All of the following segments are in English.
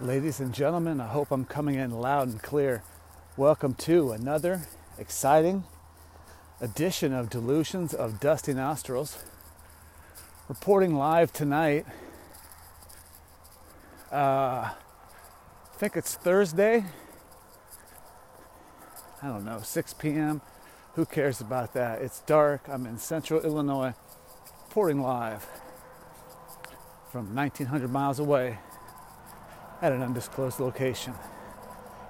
Ladies and gentlemen, I hope I'm coming in loud and clear. Welcome to another exciting edition of Delusions of Dusty Nostrils. Reporting live tonight. Uh, I think it's Thursday. I don't know, 6 p.m. Who cares about that? It's dark. I'm in central Illinois, reporting live from 1900 miles away at an undisclosed location.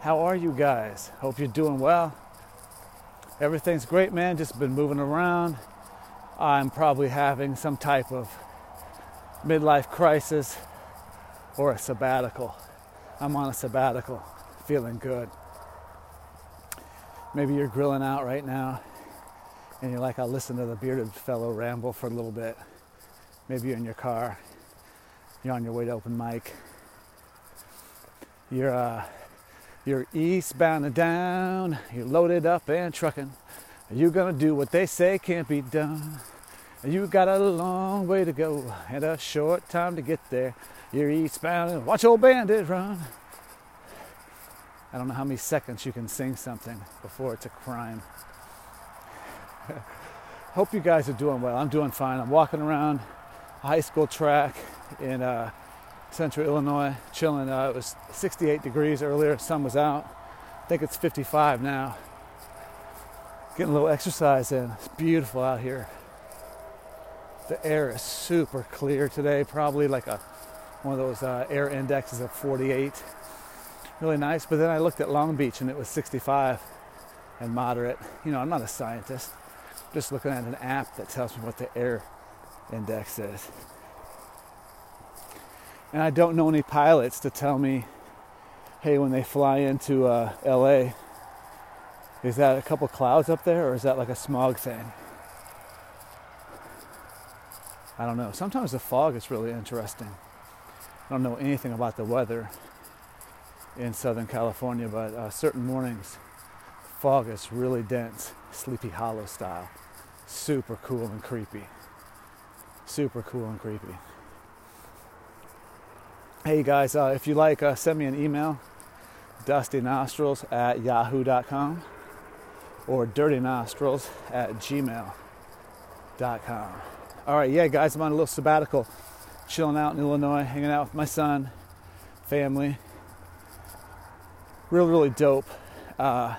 How are you guys? Hope you're doing well. Everything's great, man. Just been moving around. I'm probably having some type of midlife crisis or a sabbatical. I'm on a sabbatical, feeling good. Maybe you're grilling out right now and you're like, I'll listen to the bearded fellow ramble for a little bit. Maybe you're in your car, you're on your way to open mic. You're, uh, you're eastbound and down, you're loaded up and trucking. Are you gonna do what they say can't be done? You got a long way to go and a short time to get there. You're eastbound and watch old bandit run. I don't know how many seconds you can sing something before it's a crime. Hope you guys are doing well. I'm doing fine. I'm walking around high school track in uh, central Illinois, chilling. Uh, it was 68 degrees earlier, sun was out. I think it's 55 now. Getting a little exercise in. It's beautiful out here. The air is super clear today, probably like a one of those uh, air indexes of 48 really nice. But then I looked at Long Beach and it was 65 and moderate. You know, I'm not a scientist. I'm just looking at an app that tells me what the air index is. And I don't know any pilots to tell me, hey, when they fly into uh, LA, is that a couple clouds up there or is that like a smog thing? I don't know. Sometimes the fog is really interesting. I don't know anything about the weather in Southern California, but uh, certain mornings, fog is really dense, Sleepy Hollow style. Super cool and creepy. Super cool and creepy. Hey guys, uh, if you like, uh, send me an email, dustynostrils at yahoo.com or dirtynostrils at gmail.com. All right, yeah, guys, I'm on a little sabbatical, chilling out in Illinois, hanging out with my son, family, really, really dope. Uh,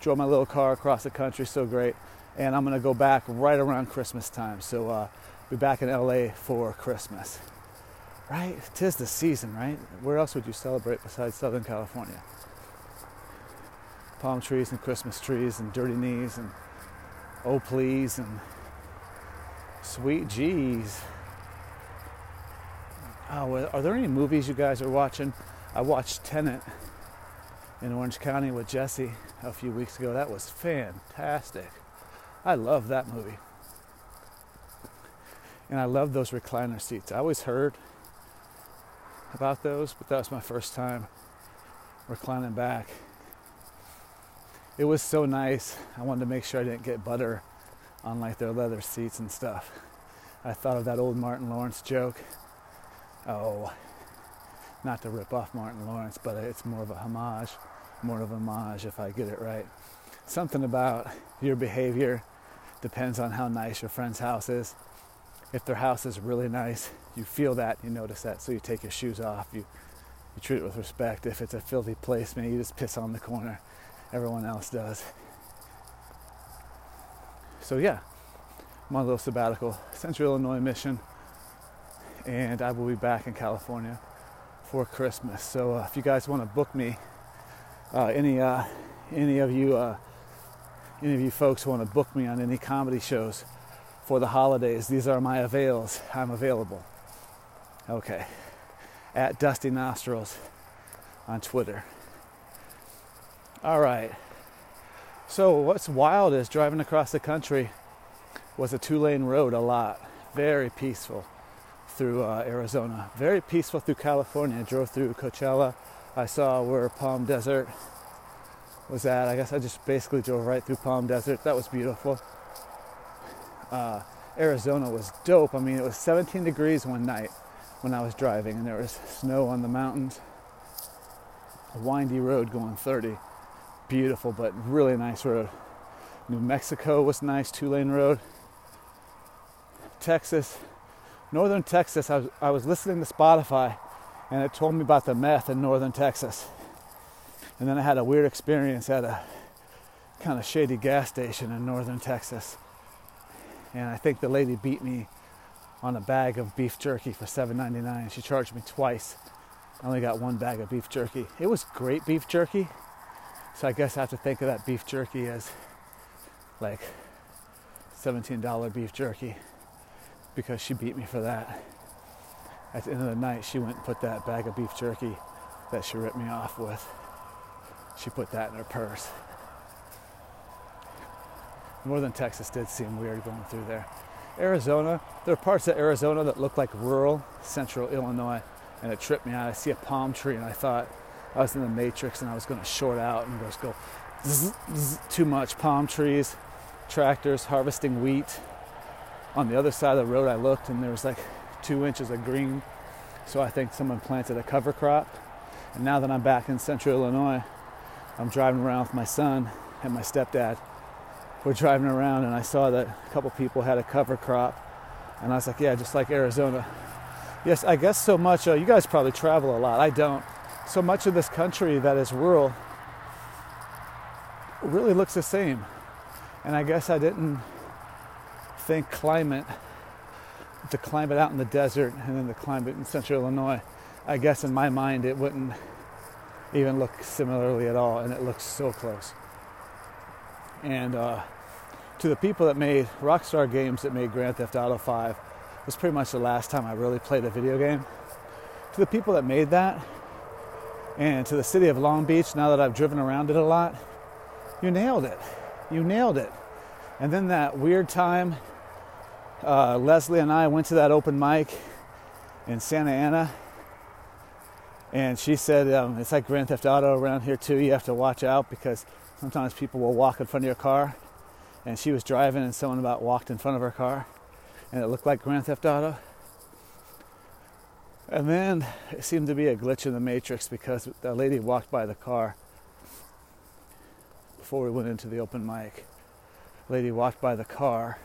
drove my little car across the country, so great. And I'm gonna go back right around Christmas time. So uh, be back in LA for Christmas. Right? Tis the season, right? Where else would you celebrate besides Southern California? Palm trees and Christmas trees and dirty knees and oh please and sweet G's. Oh, are there any movies you guys are watching? I watched Tenet in Orange County with Jesse a few weeks ago. That was fantastic. I love that movie. And I love those recliner seats. I always heard about those, but that was my first time reclining back. It was so nice. I wanted to make sure I didn't get butter on like their leather seats and stuff. I thought of that old Martin Lawrence joke. Oh, not to rip off Martin Lawrence, but it's more of a homage more of a homage if I get it right. Something about your behavior depends on how nice your friend's house is. If their house is really nice, you feel that, you notice that, so you take your shoes off, you, you treat it with respect. If it's a filthy place, man, you just piss on the corner. Everyone else does. So yeah, a little sabbatical, Central Illinois mission, and I will be back in California for Christmas. So uh, if you guys want to book me uh, any uh, any of you uh, any of you folks want to book me on any comedy shows for the holidays, these are my avails. I'm available. Okay, at Dusty Nostrils on Twitter. All right. So what's wild is driving across the country was a two-lane road a lot. Very peaceful through uh, Arizona. Very peaceful through California. I drove through Coachella I saw where Palm Desert was at. I guess I just basically drove right through Palm Desert. That was beautiful. Uh, Arizona was dope. I mean, it was 17 degrees one night when I was driving, and there was snow on the mountains. a windy road going 30. Beautiful, but really nice road. New Mexico was nice, two lane road. Texas, northern Texas, I was, I was listening to Spotify and it told me about the meth in northern Texas. And then I had a weird experience at a kind of shady gas station in northern Texas. And I think the lady beat me on a bag of beef jerky for $7.99. She charged me twice. I only got one bag of beef jerky. It was great beef jerky. So I guess I have to think of that beef jerky as like $17 beef jerky because she beat me for that. At the end of the night, she went and put that bag of beef jerky that she ripped me off with. She put that in her purse. Northern Texas did seem weird going through there. Arizona, there are parts of Arizona that look like rural central Illinois, and it tripped me out. I see a palm tree, and I thought I was in the Matrix and I was going to short out and just go zzz, zzz, too much. Palm trees, tractors harvesting wheat. On the other side of the road, I looked, and there was like two inches of green. So I think someone planted a cover crop. And now that I'm back in central Illinois, I'm driving around with my son and my stepdad we're driving around and I saw that a couple people had a cover crop. And I was like, yeah, just like Arizona. Yes, I guess so much. Uh, you guys probably travel a lot. I don't. So much of this country that is rural really looks the same. And I guess I didn't think climate, the climate out in the desert and then the climate in central Illinois, I guess in my mind it wouldn't even look similarly at all. And it looks so close. And uh, to the people that made Rockstar Games that made Grand Theft Auto 5, was pretty much the last time I really played a video game. To the people that made that, and to the city of Long Beach, now that I've driven around it a lot, you nailed it. You nailed it. And then that weird time, uh, Leslie and I went to that open mic in Santa Ana, and she said um, it's like Grand Theft Auto around here too. You have to watch out because sometimes people will walk in front of your car and she was driving and someone about walked in front of her car and it looked like Grand Theft Auto. And then it seemed to be a glitch in the matrix because the lady walked by the car before we went into the open mic. Lady walked by the car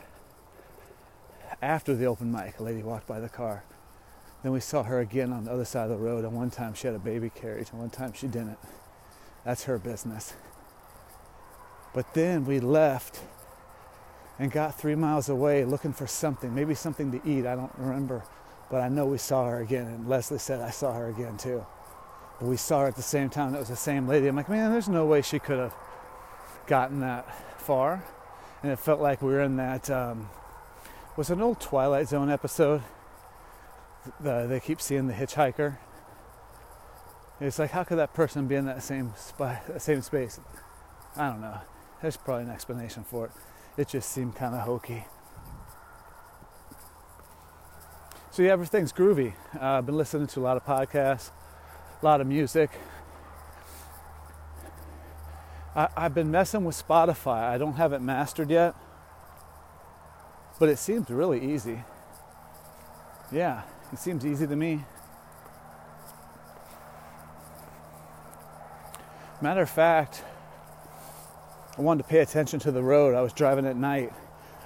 after the open mic. A lady walked by the car. Then we saw her again on the other side of the road, and one time she had a baby carriage, and one time she didn't. That's her business. But then we left and got three miles away looking for something, maybe something to eat. I don't remember, but I know we saw her again. And Leslie said I saw her again too. But we saw her at the same time. It was the same lady. I'm like, man, there's no way she could have gotten that far. And it felt like we were in that. Um, was an old Twilight Zone episode. The, they keep seeing the hitchhiker. It's like, how could that person be in that same spot, same space? I don't know. There's probably an explanation for it it just seemed kind of hokey. So yeah, everything's groovy. Uh, I've been listening to a lot of podcasts, a lot of music. I, I've been messing with Spotify. I don't have it mastered yet, but it seems really easy. Yeah, it seems easy to me. Matter of fact, I wanted to pay attention to the road. I was driving at night.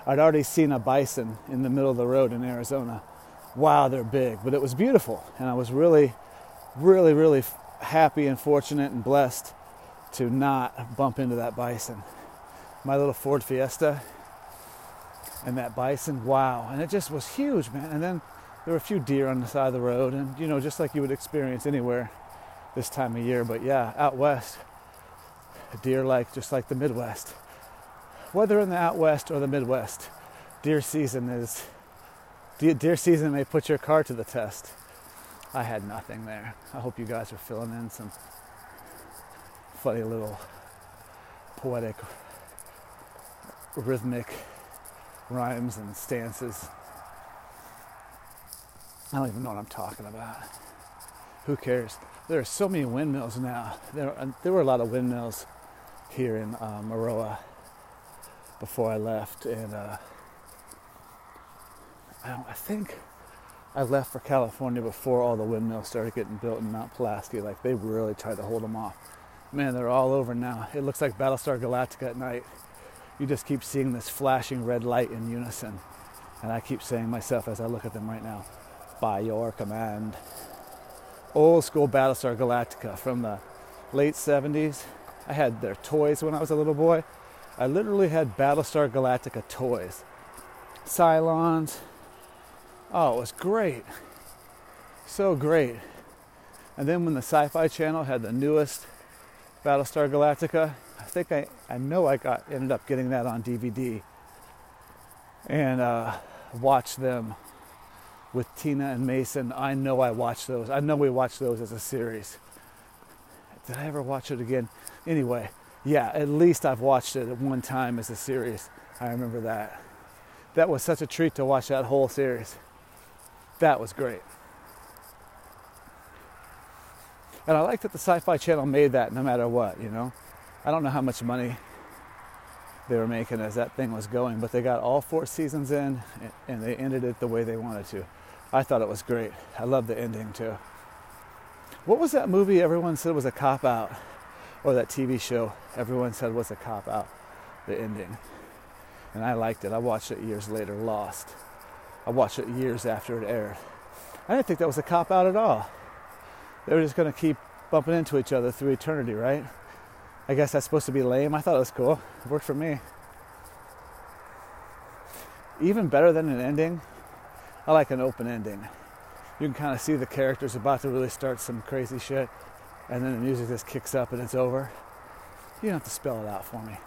I'd already seen a bison in the middle of the road in Arizona. Wow, they're big, but it was beautiful. And I was really, really, really happy and fortunate and blessed to not bump into that bison. My little Ford Fiesta and that bison, wow. And it just was huge, man. And then there were a few deer on the side of the road, and you know, just like you would experience anywhere this time of year. But yeah, out west, deer like just like the Midwest. Whether in the out west or the Midwest, deer season is deer season may put your car to the test. I had nothing there. I hope you guys are filling in some funny little poetic rhythmic rhymes and stances. I don't even know what I'm talking about. Who cares? There are so many windmills now. There, there were a lot of windmills here in uh, Maroa before I left, and uh, I, I, think I left for California before all the windmills started getting built in Mount Pulaski. Like they really tried to hold them off. Man, they're all over now. It looks like Battlestar Galactica at night. You just keep seeing this flashing red light in unison. And I keep saying myself as I look at them right now, by your command. Old school Battlestar Galactica from the late 70s. I had their toys when I was a little boy. I literally had Battlestar Galactica toys. Cylons. Oh, it was great. So great. And then when the Sci Fi Channel had the newest Battlestar Galactica, I think I, I know I got ended up getting that on DVD and uh, watched them with Tina and Mason. I know I watched those. I know we watched those as a series. Did I ever watch it again? Anyway, yeah, at least I've watched it at one time as a series. I remember that. That was such a treat to watch that whole series. That was great. And I like that the Sci Fi Channel made that no matter what, you know. I don't know how much money they were making as that thing was going, but they got all four seasons in and they ended it the way they wanted to. I thought it was great. I love the ending too. What was that movie everyone said was a cop out? Or that TV show everyone said was a cop out? The ending. And I liked it. I watched it years later, Lost. I watched it years after it aired. I didn't think that was a cop out at all. They were just going to keep bumping into each other through eternity, right? I guess that's supposed to be lame. I thought it was cool. It worked for me. Even better than an ending, I like an open ending. You can kind of see the characters about to really start some crazy shit, and then the music just kicks up and it's over. You don't have to spell it out for me.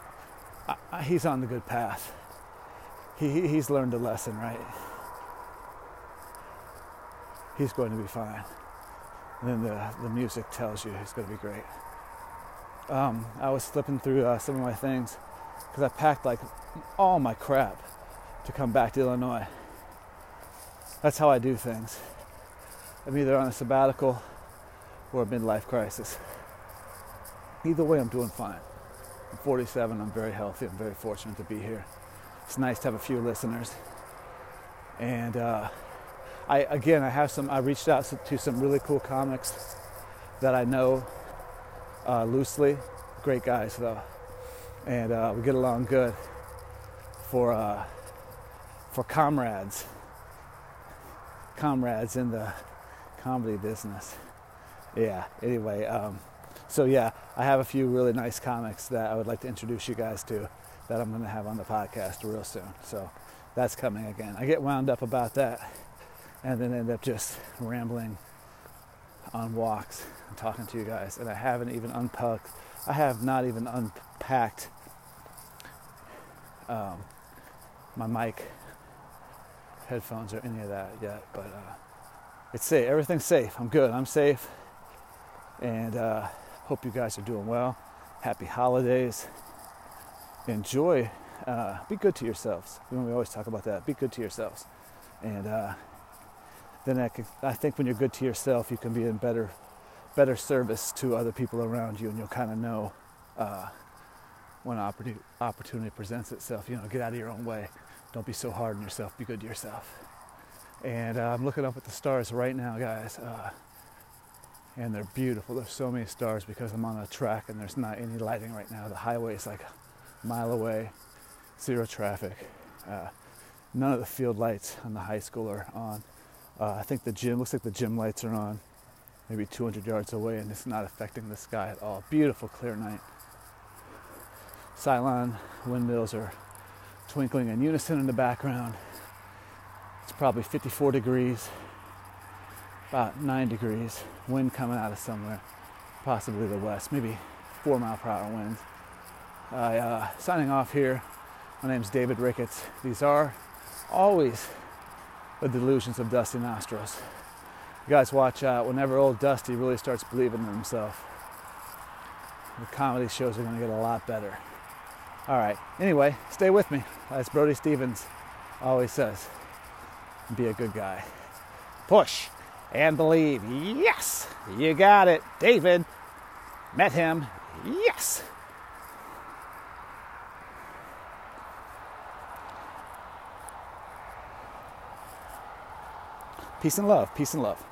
I, I, he's on the good path. He, he's learned a lesson, right? He's going to be fine. And then the, the music tells you he's going to be great um, I was flipping through uh, some of my things because I packed like all my crap to come back to Illinois. That's how I do things. I'm either on a sabbatical or a midlife crisis. Either way, I'm doing fine. I'm 47, I'm very healthy, I'm very fortunate to be here. It's nice to have a few listeners. And uh, I, again, I have some, I reached out to some really cool comics that I know uh, loosely. Great guys though, and uh, we get along good. For uh, for comrades, comrades in the comedy business. Yeah. Anyway, um, so yeah, I have a few really nice comics that I would like to introduce you guys to that I'm going to have on the podcast real soon. So that's coming again. I get wound up about that and then end up just rambling on walks and talking to you guys, and I haven't even unpacked. I have not even unpacked um, my mic, headphones, or any of that yet. But uh, it's safe. Everything's safe. I'm good. I'm safe, and uh, hope you guys are doing well. Happy holidays. Enjoy. Uh, be good to yourselves. We always talk about that. Be good to yourselves, and uh, then I, could, I think when you're good to yourself, you can be in better, better service to other people around you, and you'll kind of know uh, when opportunity presents itself. You know, get out of your own way. Don't be so hard on yourself. Be good to yourself. And uh, I'm looking up at the stars right now, guys, uh, and they're beautiful. There's so many stars because I'm on a track and there's not any lighting right now. The highway is like a mile away, zero traffic. Uh, none of the field lights on the high school are on. Uh, I think the gym looks like the gym lights are on, maybe 200 yards away, and it's not affecting the sky at all. Beautiful, clear night. Cylon windmills are twinkling in unison in the background. It's probably 54 degrees, about 9 degrees, wind coming out of somewhere, possibly the west, maybe 4 mile per hour winds. I, uh, signing off here. My name is David Ricketts. These are always the delusions of Dusty Nostrils. You guys watch out whenever old Dusty really starts believing in himself. The comedy shows are going to get a lot better. All right. Anyway, stay with me. As Brody Stevens always says, be a good guy. Push and believe. Yes, you got it. David met him. Yes. Peace and love. Peace and love.